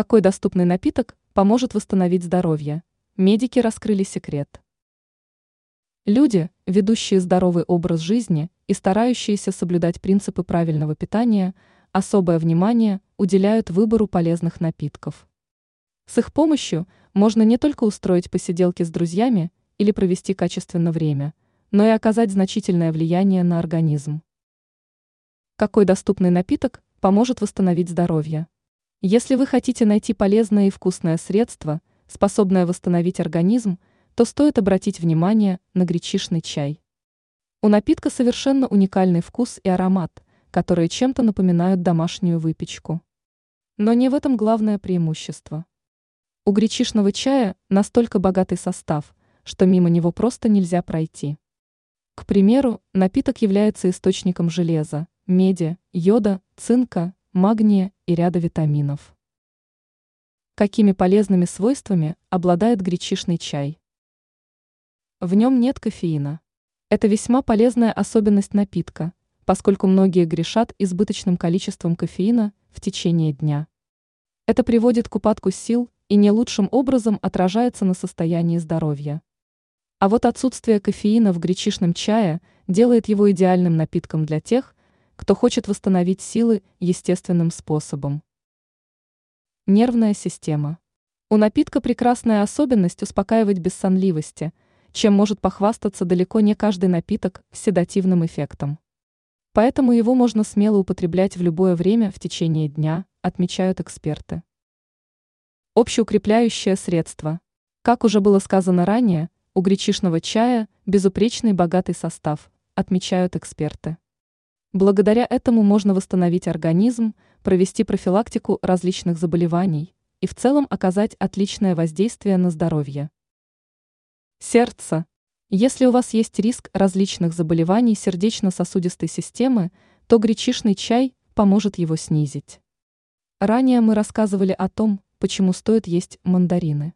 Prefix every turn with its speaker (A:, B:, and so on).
A: Какой доступный напиток поможет восстановить здоровье? Медики раскрыли секрет. Люди, ведущие здоровый образ жизни и старающиеся соблюдать принципы правильного питания, особое внимание уделяют выбору полезных напитков. С их помощью можно не только устроить посиделки с друзьями или провести качественно время, но и оказать значительное влияние на организм. Какой доступный напиток поможет восстановить здоровье? Если вы хотите найти полезное и вкусное средство, способное восстановить организм, то стоит обратить внимание на гречишный чай. У напитка совершенно уникальный вкус и аромат, которые чем-то напоминают домашнюю выпечку. Но не в этом главное преимущество. У гречишного чая настолько богатый состав, что мимо него просто нельзя пройти. К примеру, напиток является источником железа, меди, йода, цинка, магния и ряда витаминов. Какими полезными свойствами обладает гречишный чай? В нем нет кофеина. Это весьма полезная особенность напитка, поскольку многие грешат избыточным количеством кофеина в течение дня. Это приводит к упадку сил и не лучшим образом отражается на состоянии здоровья. А вот отсутствие кофеина в гречишном чае делает его идеальным напитком для тех, кто хочет восстановить силы естественным способом. Нервная система. У напитка прекрасная особенность успокаивать без сонливости, чем может похвастаться далеко не каждый напиток с седативным эффектом. Поэтому его можно смело употреблять в любое время в течение дня, отмечают эксперты. Общеукрепляющее средство. Как уже было сказано ранее, у гречишного чая безупречный богатый состав, отмечают эксперты. Благодаря этому можно восстановить организм, провести профилактику различных заболеваний и в целом оказать отличное воздействие на здоровье. Сердце. Если у вас есть риск различных заболеваний сердечно-сосудистой системы, то гречишный чай поможет его снизить. Ранее мы рассказывали о том, почему стоит есть мандарины.